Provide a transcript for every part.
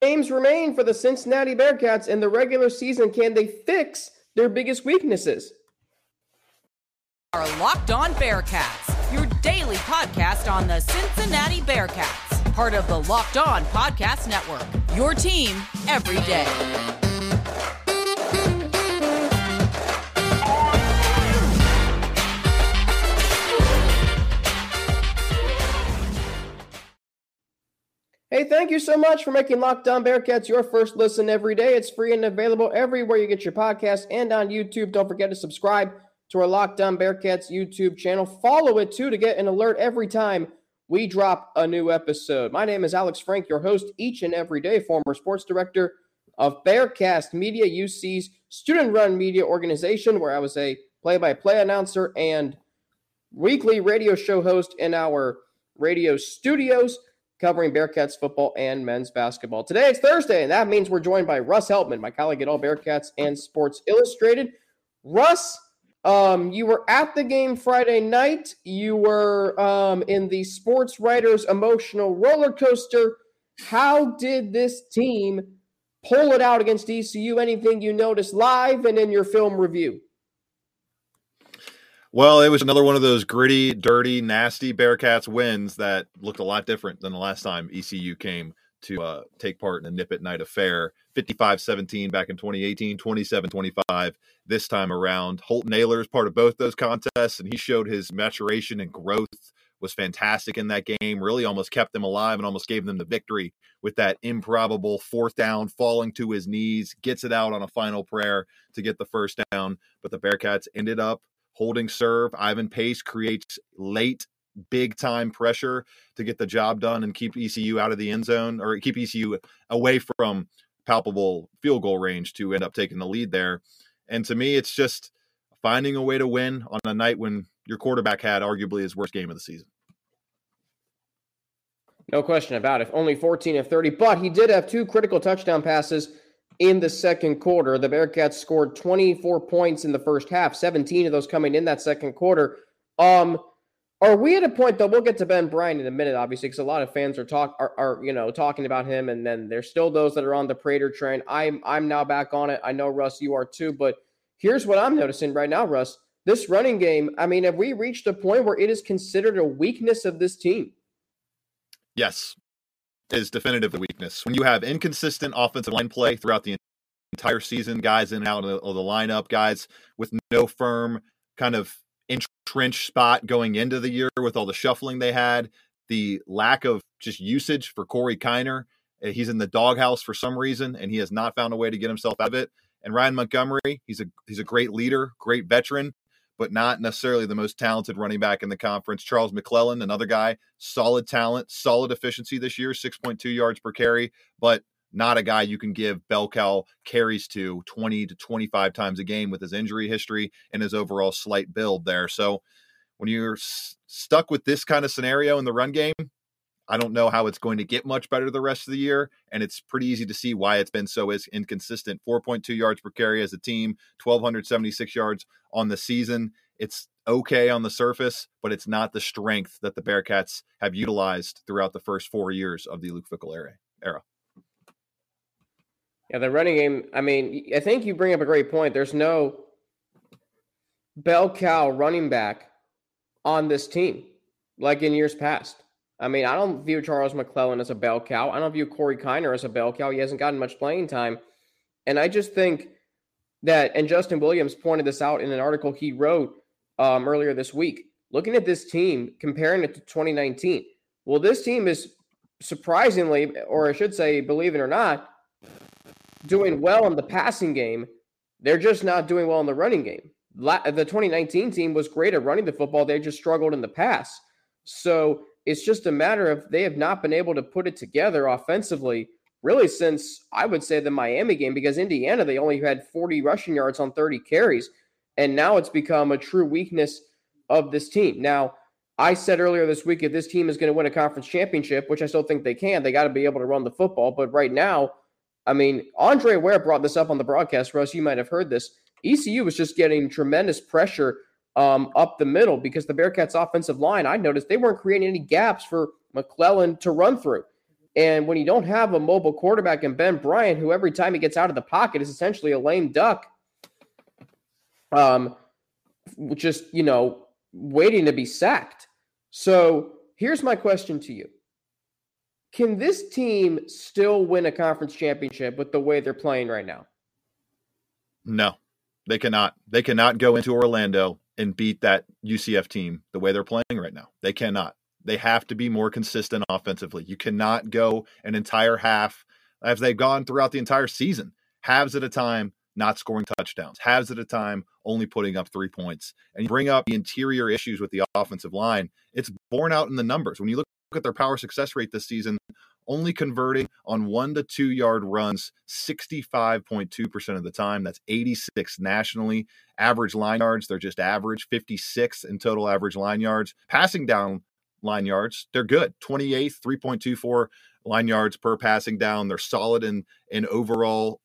games remain for the Cincinnati Bearcats in the regular season. Can they fix their biggest weaknesses? Our Locked On Bearcats, your daily podcast on the Cincinnati Bearcats, part of the Locked On Podcast Network. Your team every day. Hey, thank you so much for making Locked On Bearcats your first listen every day. It's free and available everywhere you get your podcast and on YouTube. Don't forget to subscribe to our Locked On Bearcats YouTube channel. Follow it too to get an alert every time we drop a new episode. My name is Alex Frank, your host each and every day, former sports director of Bearcast Media, UC's student run media organization, where I was a play by play announcer and weekly radio show host in our radio studios covering Bearcats football and men's basketball. Today it's Thursday, and that means we're joined by Russ Heltman, my colleague at All Bearcats and Sports Illustrated. Russ, um, you were at the game Friday night. You were um, in the sports writers' emotional roller coaster. How did this team pull it out against ECU? Anything you noticed live and in your film review? Well, it was another one of those gritty, dirty, nasty Bearcats wins that looked a lot different than the last time ECU came to uh, take part in a Nippert Night affair. 55 17 back in 2018, 27 25 this time around. Holton is part of both those contests, and he showed his maturation and growth was fantastic in that game. Really almost kept them alive and almost gave them the victory with that improbable fourth down, falling to his knees, gets it out on a final prayer to get the first down. But the Bearcats ended up holding serve. Ivan Pace creates late big time pressure to get the job done and keep ECU out of the end zone or keep ECU away from palpable field goal range to end up taking the lead there. And to me, it's just finding a way to win on a night when your quarterback had arguably his worst game of the season. No question about it. Only 14 of 30, but he did have two critical touchdown passes in the second quarter. The Bearcats scored 24 points in the first half, 17 of those coming in that second quarter. Um, are we at a point though? We'll get to Ben Bryant in a minute, obviously, because a lot of fans are talk are, are, you know talking about him, and then there's still those that are on the Prater train. I'm I'm now back on it. I know Russ, you are too. But here's what I'm noticing right now, Russ. This running game. I mean, have we reached a point where it is considered a weakness of this team? Yes, is definitive the weakness. When you have inconsistent offensive line play throughout the entire season, guys in and out of the, of the lineup, guys with no firm kind of entrenched spot going into the year with all the shuffling they had, the lack of just usage for Corey Kiner. Eh, he's in the doghouse for some reason, and he has not found a way to get himself out of it. And Ryan Montgomery, he's a he's a great leader, great veteran, but not necessarily the most talented running back in the conference. Charles McClellan, another guy, solid talent, solid efficiency this year, 6.2 yards per carry, but not a guy you can give bell carries to 20 to 25 times a game with his injury history and his overall slight build there. So when you're s- stuck with this kind of scenario in the run game, I don't know how it's going to get much better the rest of the year. And it's pretty easy to see why it's been so inconsistent. 4.2 yards per carry as a team, 1,276 yards on the season. It's okay on the surface, but it's not the strength that the Bearcats have utilized throughout the first four years of the Luke Fickell era. era. Yeah, the running game. I mean, I think you bring up a great point. There's no bell cow running back on this team like in years past. I mean, I don't view Charles McClellan as a bell cow. I don't view Corey Kiner as a bell cow. He hasn't gotten much playing time. And I just think that, and Justin Williams pointed this out in an article he wrote um, earlier this week, looking at this team, comparing it to 2019. Well, this team is surprisingly, or I should say, believe it or not, doing well in the passing game. They're just not doing well in the running game. The 2019 team was great at running the football. They just struggled in the pass. So it's just a matter of they have not been able to put it together offensively really since I would say the Miami game because Indiana they only had 40 rushing yards on 30 carries and now it's become a true weakness of this team. Now, I said earlier this week if this team is going to win a conference championship, which I still think they can, they got to be able to run the football, but right now I mean, Andre Ware brought this up on the broadcast. Russ, you might have heard this. ECU was just getting tremendous pressure um, up the middle because the Bearcats' offensive line, I noticed they weren't creating any gaps for McClellan to run through. And when you don't have a mobile quarterback in Ben Bryant, who every time he gets out of the pocket is essentially a lame duck, um, just, you know, waiting to be sacked. So here's my question to you Can this team still win a conference championship with the way they're playing right now? No, they cannot. They cannot go into Orlando and beat that UCF team the way they're playing right now. They cannot. They have to be more consistent offensively. You cannot go an entire half as they've gone throughout the entire season, halves at a time, not scoring touchdowns, halves at a time, only putting up three points. And you bring up the interior issues with the offensive line, it's borne out in the numbers. When you look at their power success rate this season, only converting on one to two yard runs 65.2% of the time. That's 86 nationally. Average line yards, they're just average, 56 in total average line yards. Passing down line yards, they're good. 28th, 3.24 line yards per passing down. They're solid in in overall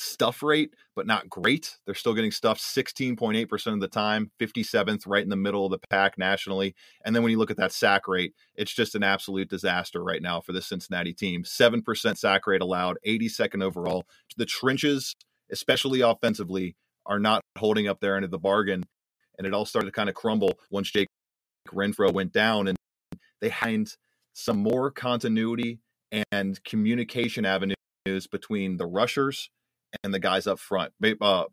stuff rate, but not great. They're still getting stuffed 16.8% of the time, 57th, right in the middle of the pack nationally. And then when you look at that sack rate, it's just an absolute disaster right now for the Cincinnati team. 7% sack rate allowed, 82nd overall. The trenches, especially offensively, are not holding up their end of the bargain. And it all started to kind of crumble once Jake Renfro went down. And they had some more continuity and communication avenues between the rushers and the guys up front. Uh,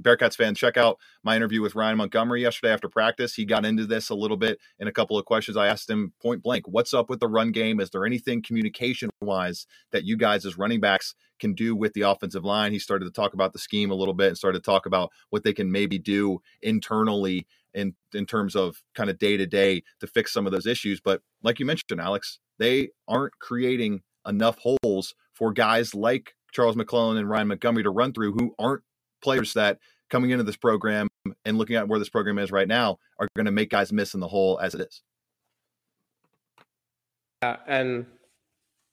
Bearcats fans, check out my interview with Ryan Montgomery yesterday after practice. He got into this a little bit in a couple of questions. I asked him point blank, "What's up with the run game? Is there anything communication wise that you guys as running backs can do with the offensive line?" He started to talk about the scheme a little bit and started to talk about what they can maybe do internally in in terms of kind of day to day to fix some of those issues. But like you mentioned, Alex, they aren't creating enough holes for guys like Charles McClellan and Ryan Montgomery to run through who aren't players that coming into this program and looking at where this program is right now are going to make guys miss in the hole as it is. Yeah, and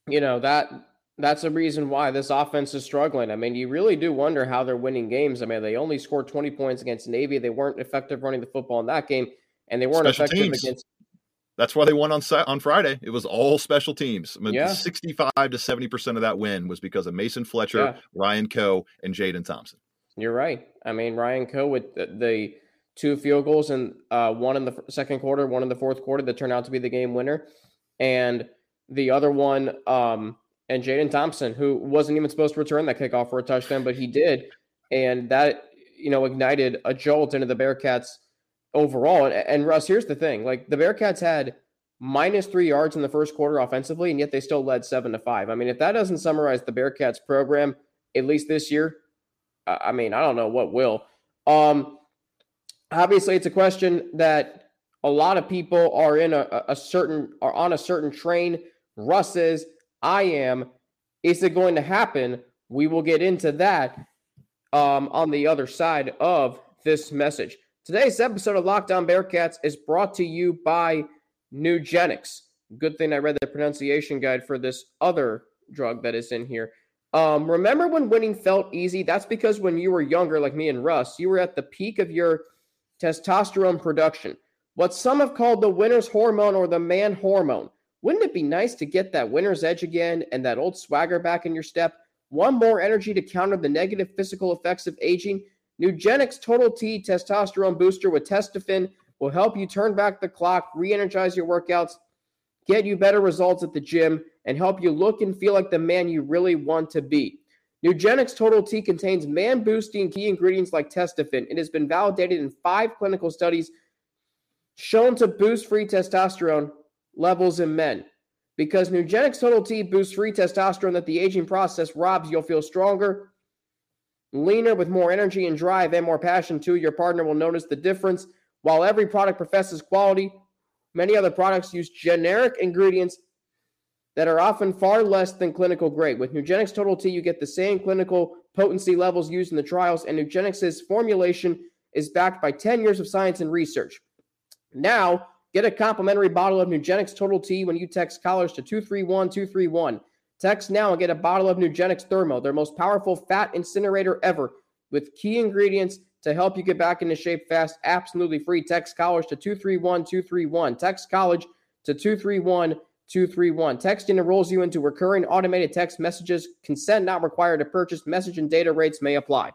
you know that that's a reason why this offense is struggling. I mean, you really do wonder how they're winning games. I mean, they only scored 20 points against Navy. They weren't effective running the football in that game, and they weren't Special effective teams. against that's why they won on on Friday. It was all special teams. I mean, yeah. 65 to 70% of that win was because of Mason Fletcher, yeah. Ryan Coe, and Jadon Thompson. You're right. I mean, Ryan Coe with the, the two field goals and uh, one in the second quarter, one in the fourth quarter that turned out to be the game winner. And the other one, um, and Jadon Thompson, who wasn't even supposed to return that kickoff for a touchdown, but he did. And that, you know, ignited a jolt into the Bearcats – overall. And, and Russ, here's the thing: like the Bearcats had minus three yards in the first quarter offensively, and yet they still led seven to five. I mean, if that doesn't summarize the Bearcats program, at least this year, I mean, I don't know what will. Um, obviously, it's a question that a lot of people are in a, a certain are on a certain train. Russ is, I am. Is it going to happen? We will get into that um, on the other side of this message. Today's episode of Locked On Bearcats is brought to you by Nugenix. Good thing I read the pronunciation guide for this other drug that is in here. Um, remember when winning felt easy? That's because when you were younger, like me and Russ, you were at the peak of your testosterone production. What some have called the winner's hormone or the man hormone. Wouldn't it be nice to get that winner's edge again and that old swagger back in your step? One more energy to counter the negative physical effects of aging Nugenix Total T testosterone booster with Testofen will help you turn back the clock, re energize your workouts, get you better results at the gym, and help you look and feel like the man you really want to be. Nugenix Total T contains man boosting key ingredients like Testofen. It has been validated in five clinical studies shown to boost free testosterone levels in men. Because Nugenix Total T boosts free testosterone that the aging process robs, you'll feel stronger, leaner with more energy and drive and more passion too. Your partner will notice the difference. While every product professes quality, many other products use generic ingredients that are often far less than clinical grade. With Nugenix Total T, you get the same clinical potency levels used in the trials, and Nugenix's formulation is backed by 10 years of science and research. Now, get a complimentary bottle of Nugenix Total T when you text college to 231231. Text now and get a bottle of Nugenix Thermo, their most powerful fat incinerator ever, with key ingredients to help you get back into shape fast, absolutely free. Text college to 231 231. Text college to 231 231. Texting enrolls you into recurring automated text messages. Consent not required to purchase. Message and data rates may apply.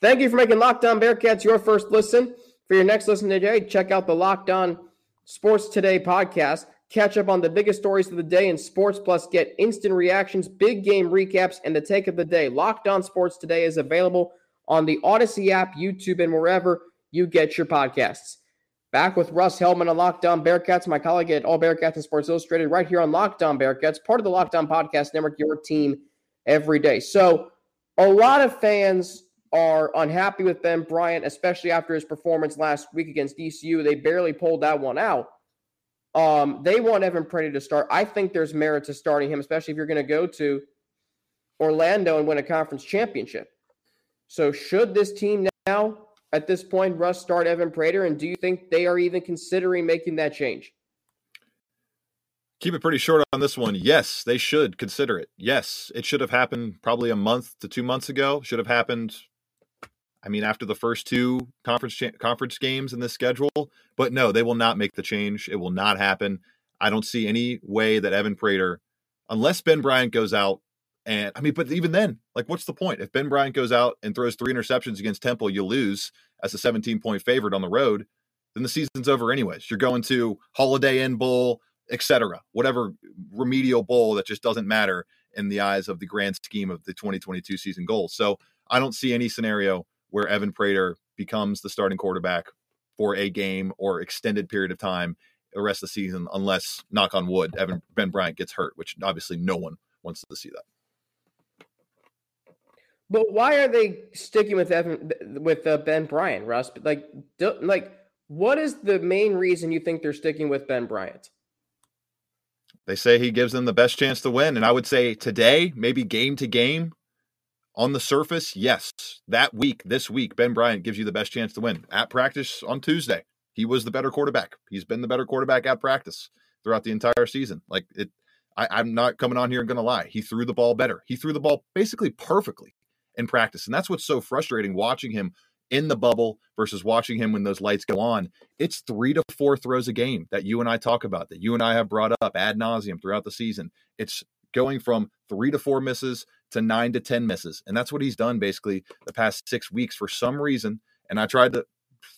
Thank you for making Locked On Bearcats your first listen. For your next listen today, check out the Locked On Sports Today podcast. Catch up on the biggest stories of the day in sports, plus get instant reactions, big game recaps, and the take of the day. Locked On Sports Today is available on the Audacy app, YouTube, and wherever you get your podcasts. Back with Russ Heltman on Locked On Bearcats, my colleague at All Bearcats and Sports Illustrated, right here on Locked On Bearcats, part of the Locked On Podcast Network, your team every day. So, a lot of fans are unhappy with Ben Bryant, especially after his performance last week against ECU. They barely pulled that one out. Um, they want Evan Prater to start. I think there's merit to starting him, especially if you're going to go to Orlando and win a conference championship. So, should this team now, at this point, Russ start Evan Prater? And do you think they are even considering making that change? Keep it pretty short on this one. Yes, they should consider it. Yes, it should have happened probably a month to two months ago. Should have happened I mean, after the first two conference cha- conference games in this schedule, but no, they will not make the change. It will not happen. I don't see any way that Evan Prater, unless Ben Bryant goes out, and I mean, but even then, like, what's the point? If Ben Bryant goes out and throws three interceptions against Temple, you lose as a 17 point favorite on the road, then the season's over anyways. You're going to Holiday Inn Bowl, etc., whatever remedial bowl that just doesn't matter in the eyes of the grand scheme of the 2022 season goals. So I don't see any scenario where Evan Prater becomes the starting quarterback for a game or extended period of time the rest of the season, unless knock on wood, Evan Ben Bryant gets hurt, which obviously no one wants to see that. But why are they sticking with Evan with uh, Ben Bryant, Russ? Like, do, like, what is the main reason you think they're sticking with Ben Bryant? They say he gives them the best chance to win, and I would say today, maybe game to game, on the surface, yes, that week, this week, Ben Bryant gives you the best chance to win. At practice on Tuesday, he was the better quarterback. He's been the better quarterback at practice throughout the entire season. Like it, I, am not coming on here and going to lie. He threw the ball better. He threw the ball basically perfectly in practice, and that's what's so frustrating watching him in the bubble versus watching him when those lights go on. It's three to four throws a game that you and I talk about, that you and I have brought up ad nauseum throughout the season. It's going from three to four misses to nine to 10 misses. And that's what he's done basically the past six weeks for some reason. And I tried to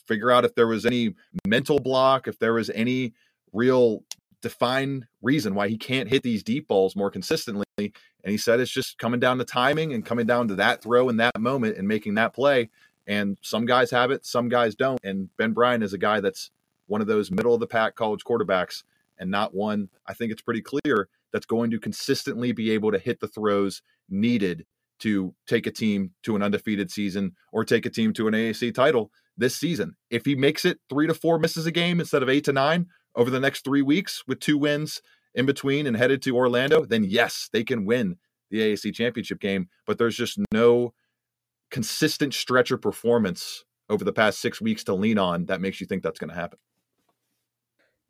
figure out if there was any mental block, if there was any real defined reason why he can't hit these deep balls more consistently. And he said it's just coming down to timing and coming down to that throw in that moment and making that play. And some guys have it, some guys don't. And Ben Bryant is a guy that's one of those middle of the pack college quarterbacks and not one, I think it's pretty clear, that's going to consistently be able to hit the throws needed to take a team to an undefeated season or take a team to an AAC title this season. If he makes it three to four misses a game instead of eight to nine over the next three weeks with two wins in between and headed to Orlando, then yes, they can win the AAC championship game. But there's just no consistent stretcher performance over the past six weeks to lean on that makes you think that's going to happen.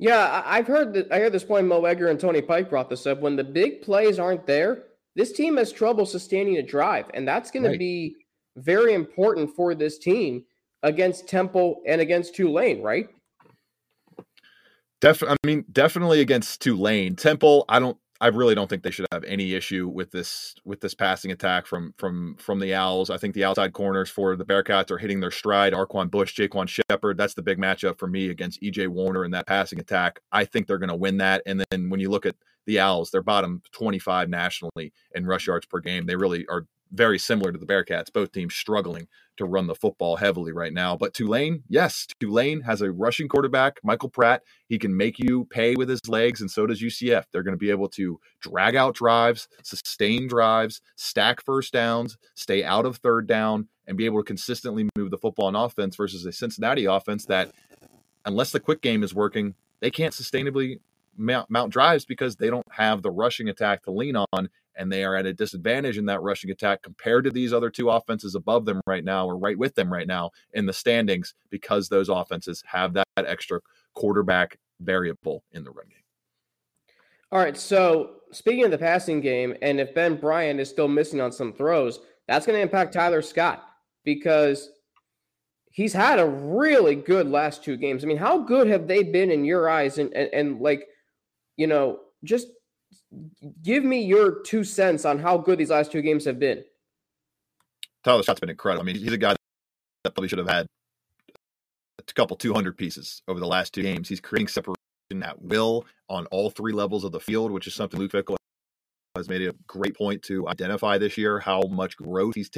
Yeah, I've heard that. I heard this point. Mo Egger and Tony Pike brought this up. When the big plays aren't there, this team has trouble sustaining a drive, and that's going right. to be very important for this team against Temple and against Tulane, right? Definitely. I mean, definitely against Tulane. Temple, I don't I really don't think they should have any issue with this with this passing attack from from from the Owls. I think the outside corners for the Bearcats are hitting their stride. Arquon Bush, Ja'Quan Sheppard, that's the big matchup for me against EJ Warner in that passing attack. I think they're going to win that. And then when you look at the Owls, they're bottom 25 nationally in rush yards per game. They really are very similar to the Bearcats. Both teams struggling to run the football heavily right now. But Tulane, yes, Tulane has a rushing quarterback, Michael Pratt. He can make you pay with his legs, and so does UCF. They're going to be able to drag out drives, sustain drives, stack first downs, stay out of third down, and be able to consistently move the football on offense versus a Cincinnati offense that, unless the quick game is working, they can't sustainably mount, mount drives because they don't have the rushing attack to lean on and they are at a disadvantage in that rushing attack compared to these other two offenses above them right now or right with them right now in the standings because those offenses have that extra quarterback variable in the run game. All right, so speaking of the passing game, and if Ben Bryant is still missing on some throws, that's going to impact Tyler Scott because he's had a really good last two games. I mean, how good have they been in your eyes? And and, and like, you know, just give me your two cents on how good these last two games have been. Tyler Scott's been incredible. I mean, he's a guy that probably should have had a couple 200 pieces over the last two games. He's creating separation at will on all three levels of the field, which is something Luke Fickell has made a great point to identify this year how much growth he's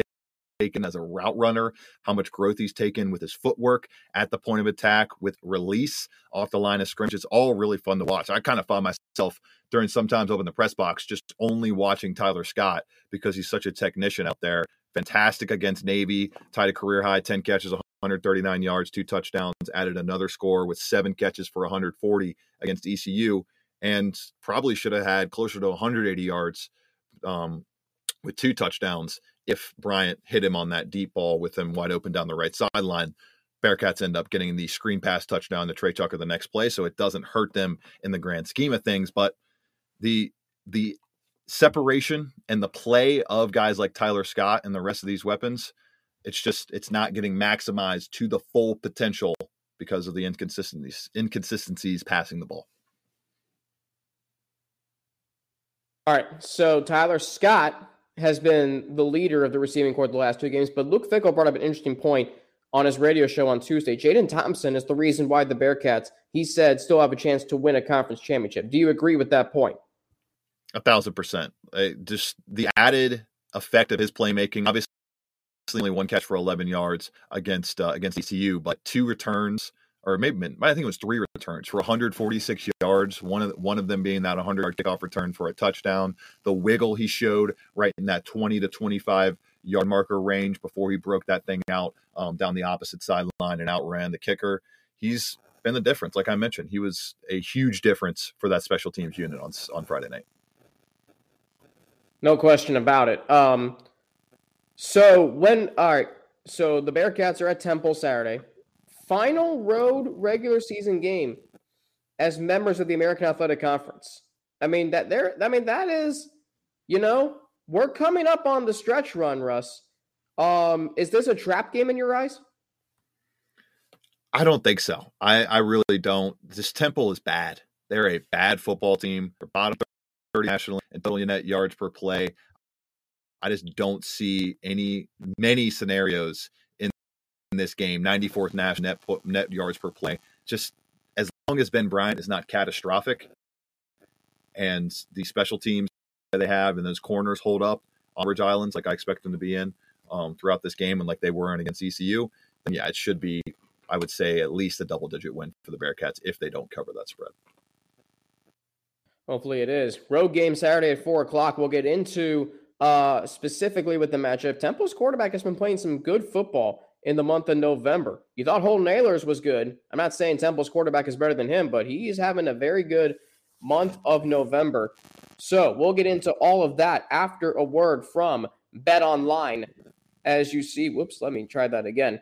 taken as a route runner, how much growth he's taken with his footwork at the point of attack, with release off the line of scrimmage. It's all really fun to watch. I kind of found myself during sometimes over in the press box just only watching Tyler Scott because he's such a technician out there. Fantastic against Navy, tied a career high 10 catches, 139 yards, two touchdowns, added another score with seven catches for 140 against ECU, and probably should have had closer to 180 yards um, with two touchdowns if Bryant hit him on that deep ball with him wide open down the right sideline. Bearcats end up getting the screen pass touchdown to Tre Tucker the next play, so it doesn't hurt them in the grand scheme of things. But the the separation and the play of guys like Tyler Scott and the rest of these weapons it's just it's not getting maximized to the full potential because of the inconsistencies inconsistencies passing the ball. All right, so Tyler Scott has been the leader of the receiving corps the last two games, but Luke Fickell brought up an interesting point on his radio show on Tuesday. Jadon Thompson is the reason why the Bearcats, he said, still have a chance to win a conference championship. Do you agree with that point? A thousand percent. just the added effect of his playmaking. Obviously, only one catch for 11 yards against uh, against ECU, but two returns, or maybe I think it was three returns for 146 yards. One of one of them being that 100 yard kickoff return for a touchdown. The wiggle he showed right in that 20 to 25 yard marker range before he broke that thing out um, down the opposite sideline and outran the kicker. He's been the difference. Like I mentioned, he was a huge difference for that special teams unit on on Friday night. No question about it. Um, so when all right, so the Bearcats are at Temple Saturday. Final road regular season game as members of the American Athletic Conference. I mean that there I mean that is, you know, we're coming up on the stretch run, Russ. Um, is this a trap game in your eyes? I don't think so. I, I really don't. This Temple is bad. They're a bad football team. They're bottom 30 nationally in total net yards per play. I just don't see any many scenarios in, this game. 94th national net net yards per play. Just as long as Ben Bryant is not catastrophic, and the special teams that they have and those corners hold up on Bridge Islands like I expect them to be in um, throughout this game and like they were in against ECU, then yeah, it should be. I would say at least a double digit win for the Bearcats if they don't cover that spread. Hopefully it is. Road game Saturday at four o'clock. We'll get into uh, specifically with the matchup. Temple's quarterback has been playing some good football in the month of November. You thought Holton Ahlers was good. I'm not saying Temple's quarterback is better than him, but he's having a very good month of November. So we'll get into all of that after a word from Bet Online. As you see, whoops, let me try that again.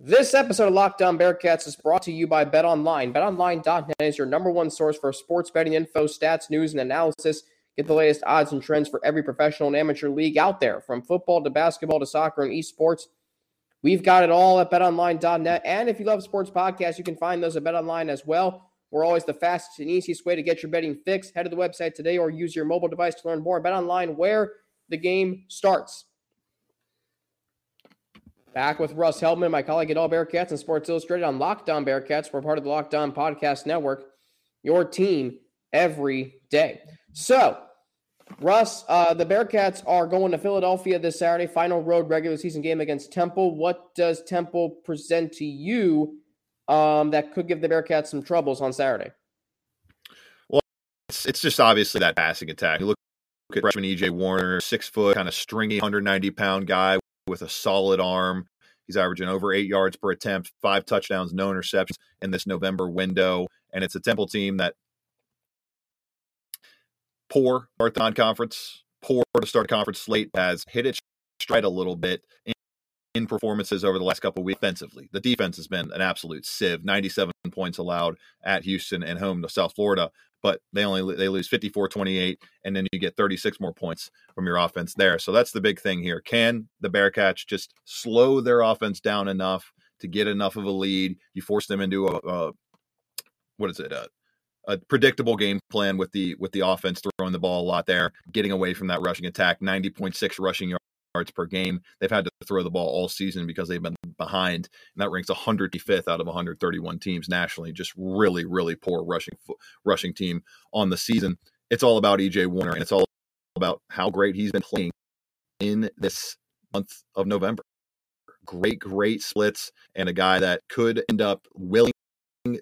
This episode of Locked On Bearcats is brought to you by Bet Online. BetOnline.net is your number one source for sports betting info, stats, news, and analysis. Get the latest odds and trends for every professional and amateur league out there, from football to basketball to soccer and esports. We've got it all at betonline.net. And if you love sports podcasts, you can find those at betonline as well. We're always the fastest and easiest way to get your betting fix. Head to the website today or use your mobile device to learn more. BetOnline, where the game starts. Back with Russ Heltman, my colleague at All Bearcats and Sports Illustrated on Locked On Bearcats. We're part of the Locked On Podcast Network, your team every day. So, Russ, uh, the Bearcats are going to Philadelphia this Saturday, final road regular season game against Temple. What does Temple present to you um, that could give the Bearcats some troubles on Saturday? Well, it's, it's just obviously that passing attack. You look, at freshman EJ Warner, six foot, kind of stringy, 190 pound guy with a solid arm. He's averaging over eight yards per attempt, five touchdowns, no interceptions in this November window. And it's a Temple team that poor start the non-conference, poor to start conference slate has hit its stride a little bit in, in performances over the last couple of weeks offensively. The defense has been an absolute sieve, 97 points allowed at Houston and home to South Florida, but they only they lose 54-28 and then you get 36 more points from your offense there. So that's the big thing here. Can the Bearcats just slow their offense down enough to get enough of a lead. You force them into a, a what is it? A, a predictable game plan with the with the offense throwing the ball a lot there, getting away from that rushing attack. Ninety point six rushing yards per game. They've had to throw the ball all season because they've been behind, and that ranks 105th out of 131 teams nationally. Just really, really poor rushing rushing team on the season. It's all about EJ Warner, and it's all about how great he's been playing in this month of November. Great, great splits, and a guy that could end up willing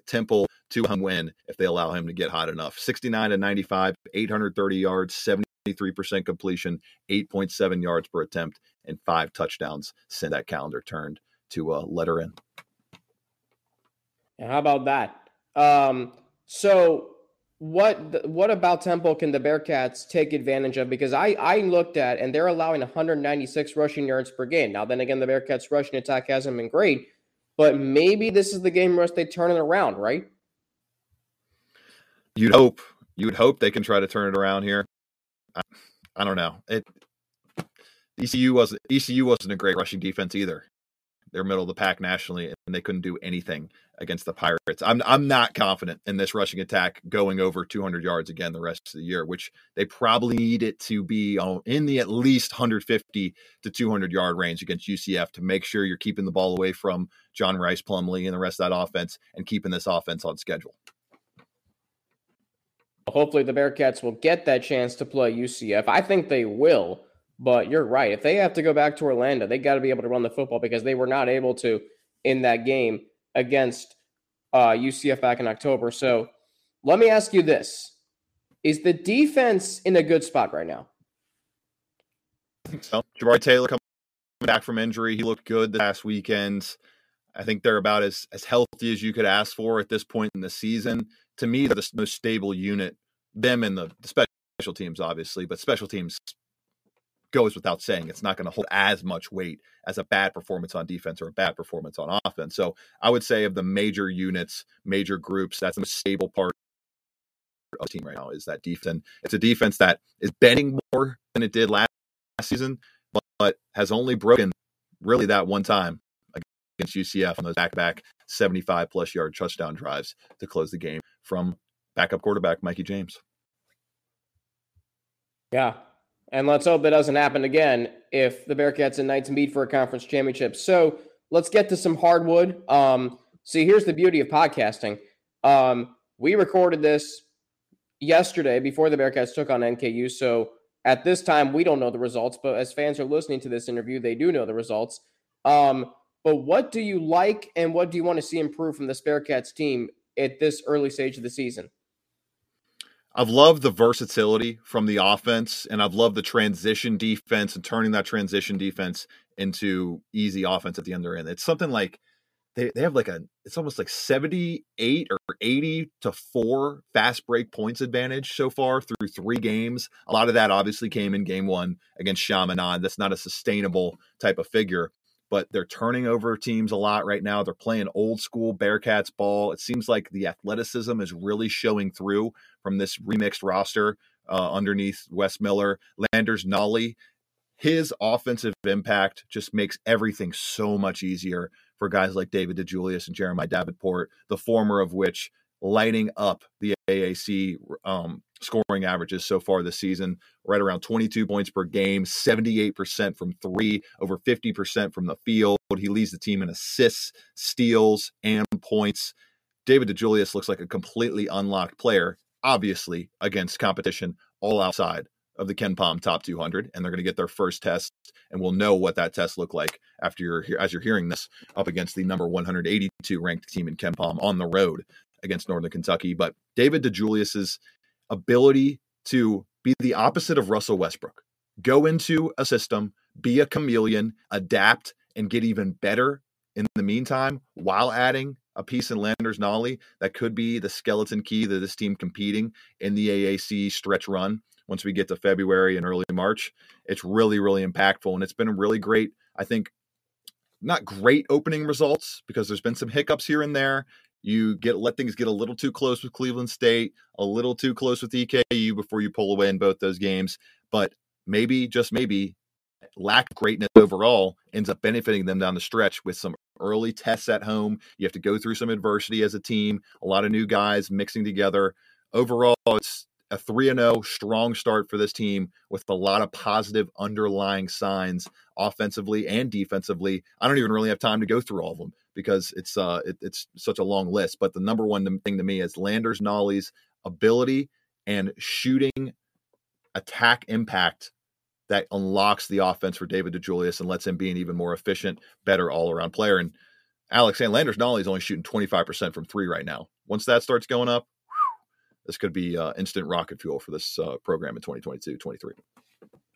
Temple to win if they allow him to get hot enough. 69 to 95, 830 yards, 73% completion, 8.7 yards per attempt, and five touchdowns send that calendar turned to a letter in. And how about that? Um, so what what about Temple can the Bearcats take advantage of? Because I I looked at and they're allowing 196 rushing yards per game. Now then again, the Bearcats rushing attack hasn't been great, but maybe this is the game where they turn it around, right? You'd hope. You'd hope they can try to turn it around here. I, I don't know. It ECU wasn't ECU wasn't a great rushing defense either. They're middle of the pack nationally, and they couldn't do anything against the Pirates. I'm I'm not confident in this rushing attack going over 200 yards again the rest of the year, which they probably need it to be in the at least 150 to 200 yard range against UCF to make sure you're keeping the ball away from John Rhys Plumlee and the rest of that offense and keeping this offense on schedule. Hopefully, the Bearcats will get that chance to play UCF. I think they will. But you're right. If they have to go back to Orlando, they got to be able to run the football because they were not able to in that game against uh, UCF back in October. So let me ask you this Is the defense in a good spot right now? I think so, Jabari Taylor coming back from injury. He looked good the last weekend. I think they're about as, as healthy as you could ask for at this point in the season. To me, they're the most stable unit. Them and the, the special teams, obviously, but special teams goes without saying. It's not going to hold as much weight as a bad performance on defense or a bad performance on offense. So I would say of the major units, major groups, that's the most stable part of the team right now is that defense. It's a defense that is bending more than it did last season, but, but has only broken really that one time against UCF on those back-to-back 75 plus yard touchdown drives to close the game from backup quarterback Mikey James. Yeah, and let's hope it doesn't happen again if the Bearcats and Knights meet for a conference championship. So let's get to some hardwood. Um, see, here's the beauty of podcasting. Um, we recorded this yesterday before the Bearcats took on NKU. So at this time, we don't know the results, but as fans are listening to this interview, they do know the results. Um, but what do you like and what do you want to see improve from the Bearcats team at this early stage of the season? I've loved the versatility from the offense, and I've loved the transition defense and turning that transition defense into easy offense at the other end. It's something like they, they have like a it's almost like 78 or 80 to 4 fast break points advantage so far through three games. A lot of that obviously came in game one against Chaminade. That's not a sustainable type of figure but they're turning over teams a lot right now. They're playing old school Bearcats ball. It seems like the athleticism is really showing through from this remixed roster uh, underneath Wes Miller. Landers Nolley, his offensive impact just makes everything so much easier for guys like David DeJulius and Jeremiah Davenport, the former of which lighting up the AAC um, scoring averages so far this season, right around 22 points per game, 78% from three, over 50% from the field. He leads the team in assists, steals, and points. David DeJulius looks like a completely unlocked player, obviously against competition all outside of the KenPom top 200, and they're going to get their first test, and we'll know what that test looked like after you're as you're hearing this up against the number 182 ranked team in KenPom on the road against Northern Kentucky. But David DeJulius's ability to be the opposite of Russell Westbrook, go into a system, be a chameleon, adapt, and get even better in the meantime while adding a piece in Landers Nolley that could be the skeleton key to this team competing in the AAC stretch run once we get to February and early March. It's really, really impactful. And it's been really great. I think not great opening results because there's been some hiccups here and there you get let things get a little too close with Cleveland State, a little too close with EKU before you pull away in both those games. But maybe, just maybe, lack of greatness overall ends up benefiting them down the stretch with some early tests at home. You have to go through some adversity as a team, a lot of new guys mixing together. Overall, it's a 3 0 strong start for this team with a lot of positive underlying signs offensively and defensively. I don't even really have time to go through all of them because it's uh it, it's such a long list, but the number one thing to me is Landers Nolley's ability and shooting attack impact that unlocks the offense for David DeJulius and lets him be an even more efficient, better all around player. And Alex and Landers Nolley is only shooting 25% from three right now. Once that starts going up, this could be uh, instant rocket fuel for this uh, program in 2022 23.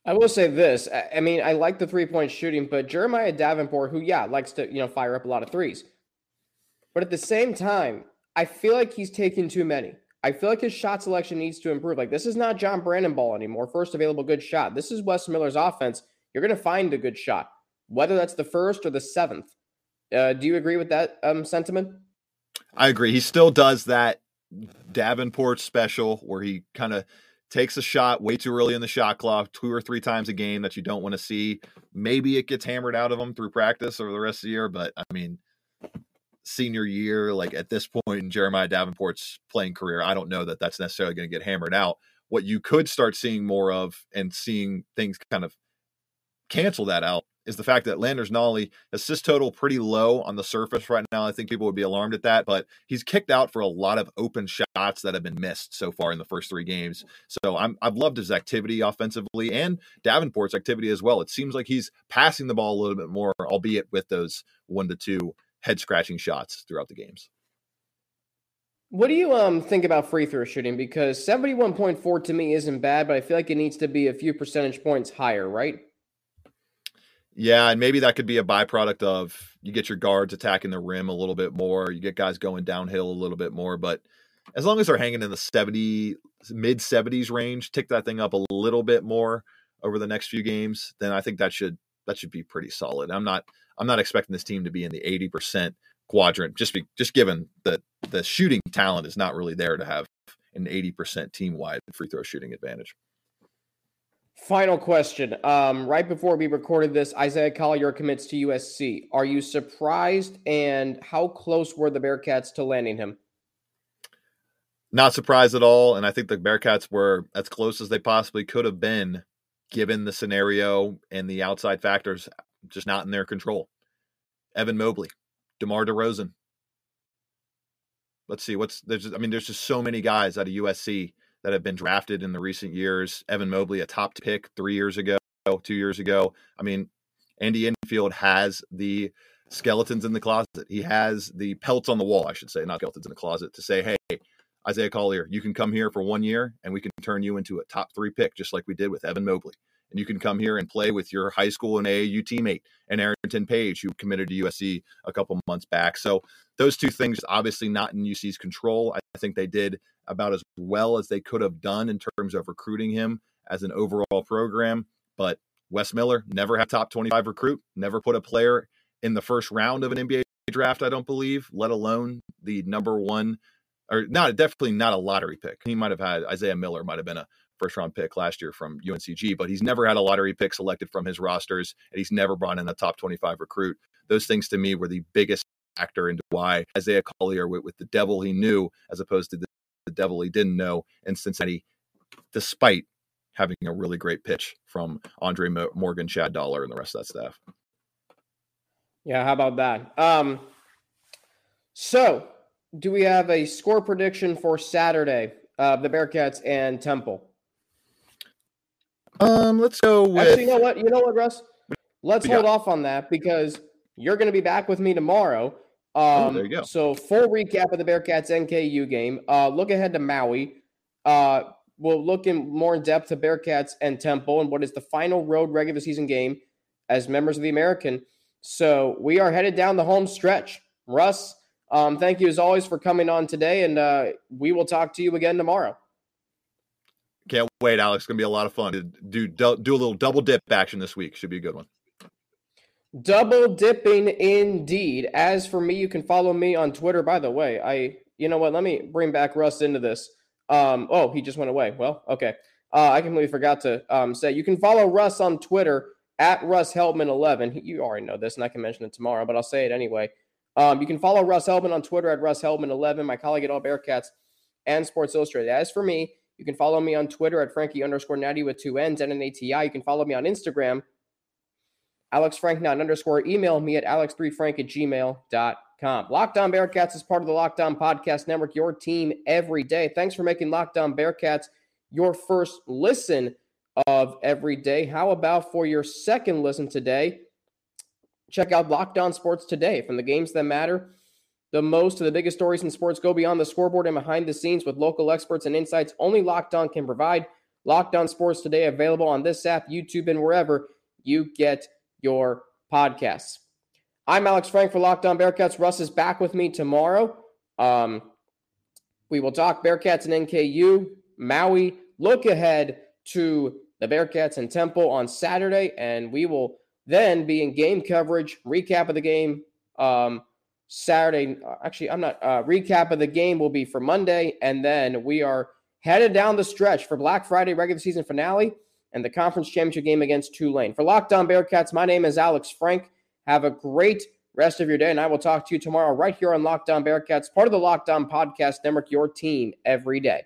I will say this. I mean, I like the three point shooting, but Jeremiah Davenport, who, yeah, likes to, you know, fire up a lot of threes. But at the same time, I feel like he's taking too many. I feel like his shot selection needs to improve. Like, this is not John Brannen ball anymore. First available good shot. This is Wes Miller's offense. You're going to find a good shot, whether that's the first or the seventh. Uh, do you agree with that um, sentiment? I agree. He still does that Davenport special where he kind of takes a shot way too early in the shot clock, two or three times a game that you don't want to see. Maybe it gets hammered out of him through practice over the rest of the year, but I mean, senior year, like at this point in Jeremiah Davenport's playing career, I don't know that that's necessarily going to get hammered out. What you could start seeing more of and seeing things kind of cancel that out is the fact that Landers Nolley assist total pretty low on the surface right now. I think people would be alarmed at that, but he's kicked out for a lot of open shots that have been missed so far in the first three games. So I'm, I've loved his activity offensively and Davenport's activity as well. It seems like he's passing the ball a little bit more, albeit with those one to two head scratching shots throughout the games. What do you um think about free throw shooting? Because 71.4 to me isn't bad, but I feel like it needs to be a few percentage points higher, right? Yeah, and maybe that could be a byproduct of you get your guards attacking the rim a little bit more, you get guys going downhill a little bit more, but as long as they're hanging in the 70 mid 70s range, tick that thing up a little bit more over the next few games, then I think that should that should be pretty solid. I'm not I'm not expecting this team to be in the 80% quadrant just be, just given that the shooting talent is not really there to have an 80% team wide free throw shooting advantage. Final question. Um, right before we recorded this, Isaiah Collier commits to USC. Are you surprised? And how close were the Bearcats to landing him? Not surprised at all. And I think the Bearcats were as close as they possibly could have been, given the scenario and the outside factors just not in their control. Evan Mobley, DeMar DeRozan. Let's see what's there's. I mean, there's just so many guys out of USC that have been drafted in the recent years. Evan Mobley, a top pick three years ago, two years ago. I mean, Andy Enfield has the skeletons in the closet. He has the pelts on the wall, I should say, not skeletons in the closet, to say, hey, Isaiah Collier, you can come here for one year and we can turn you into a top three pick, just like we did with Evan Mobley. And you can come here and play with your high school and AAU teammate and Arrinten Page, who committed to USC a couple months back. So those two things obviously not in UC's control. I think they did about as well as they could have done in terms of recruiting him as an overall program. But Wes Miller never had top 25 recruit, never put a player in the first round of an NBA draft, I don't believe, let alone the number one or not definitely not a lottery pick. He might have had Isaiah Miller might have been a first round pick last year from UNCG, but he's never had a lottery pick selected from his rosters and he's never brought in a top 25 recruit. Those things to me were the biggest factor into why Isaiah Collier with, with the devil he knew as opposed to the, the devil he didn't know in Cincinnati, despite having a really great pitch from Andre Morgan, Chad Dollar, and the rest of that staff. Yeah, how about that? Um, so, do we have a score prediction for Saturday of the Bearcats and Temple? Um, let's go with. Actually, you know what? You know what, Russ? Let's hold off on that because you're going to be back with me tomorrow. Um, oh, there you go. So, full recap of the Bearcats NKU game. Uh, look ahead to Maui. Uh, we'll look in more in depth to Bearcats and Temple and what is the final road regular season game as members of the American. So, we are headed down the home stretch. Russ, um, thank you as always for coming on today, and uh, we will talk to you again tomorrow. Can't wait, Alex. It's gonna be a lot of fun. Do do, do a little double dip action this week. Should be a good one. Double dipping indeed. As for me, you can follow me on Twitter. By the way, I you know what? Let me bring back Russ into this. Um, oh, he just went away. Well, okay. Uh, I completely forgot to um, say you can follow Russ on Twitter at Russ Heltman 11. You already know this, and I can mention it tomorrow, but I'll say it anyway. Um, you can follow Russ Heltman on Twitter at Russ Heltman 11, my colleague at All Bearcats and Sports Illustrated. As for me, you can follow me on Twitter at Frankie underscore Natty with two N's and an ATI. You can follow me on Instagram, Alex Frank underscore. Email me at alex3frank at gmail.com. Locked On Bearcats is part of the Locked On Podcast Network, your team every day. Thanks for making Locked On Bearcats your first listen of every day. How about for your second listen today? Check out Locked On Sports today from the games that matter the most to the biggest stories in sports go beyond the scoreboard and behind the scenes with local experts and insights only Locked On can provide. Locked On Sports today available on this app, YouTube, and wherever you get your podcasts. I'm Alex Frank for Locked On Bearcats. Russ is back with me tomorrow. Um, we will talk Bearcats and NKU, Maui, look ahead to the Bearcats and Temple on Saturday, and we will then be in game coverage, recap of the game. Um, Saturday. Actually, I'm not. Uh, recap of the game will be for Monday, and then we are headed down the stretch for Black Friday regular season finale and the conference championship game against Tulane. For Locked On Bearcats, my name is Alex Frank. Have a great rest of your day, and I will talk to you tomorrow right here on Locked On Bearcats, part of the Locked On Podcast Network, your team every day.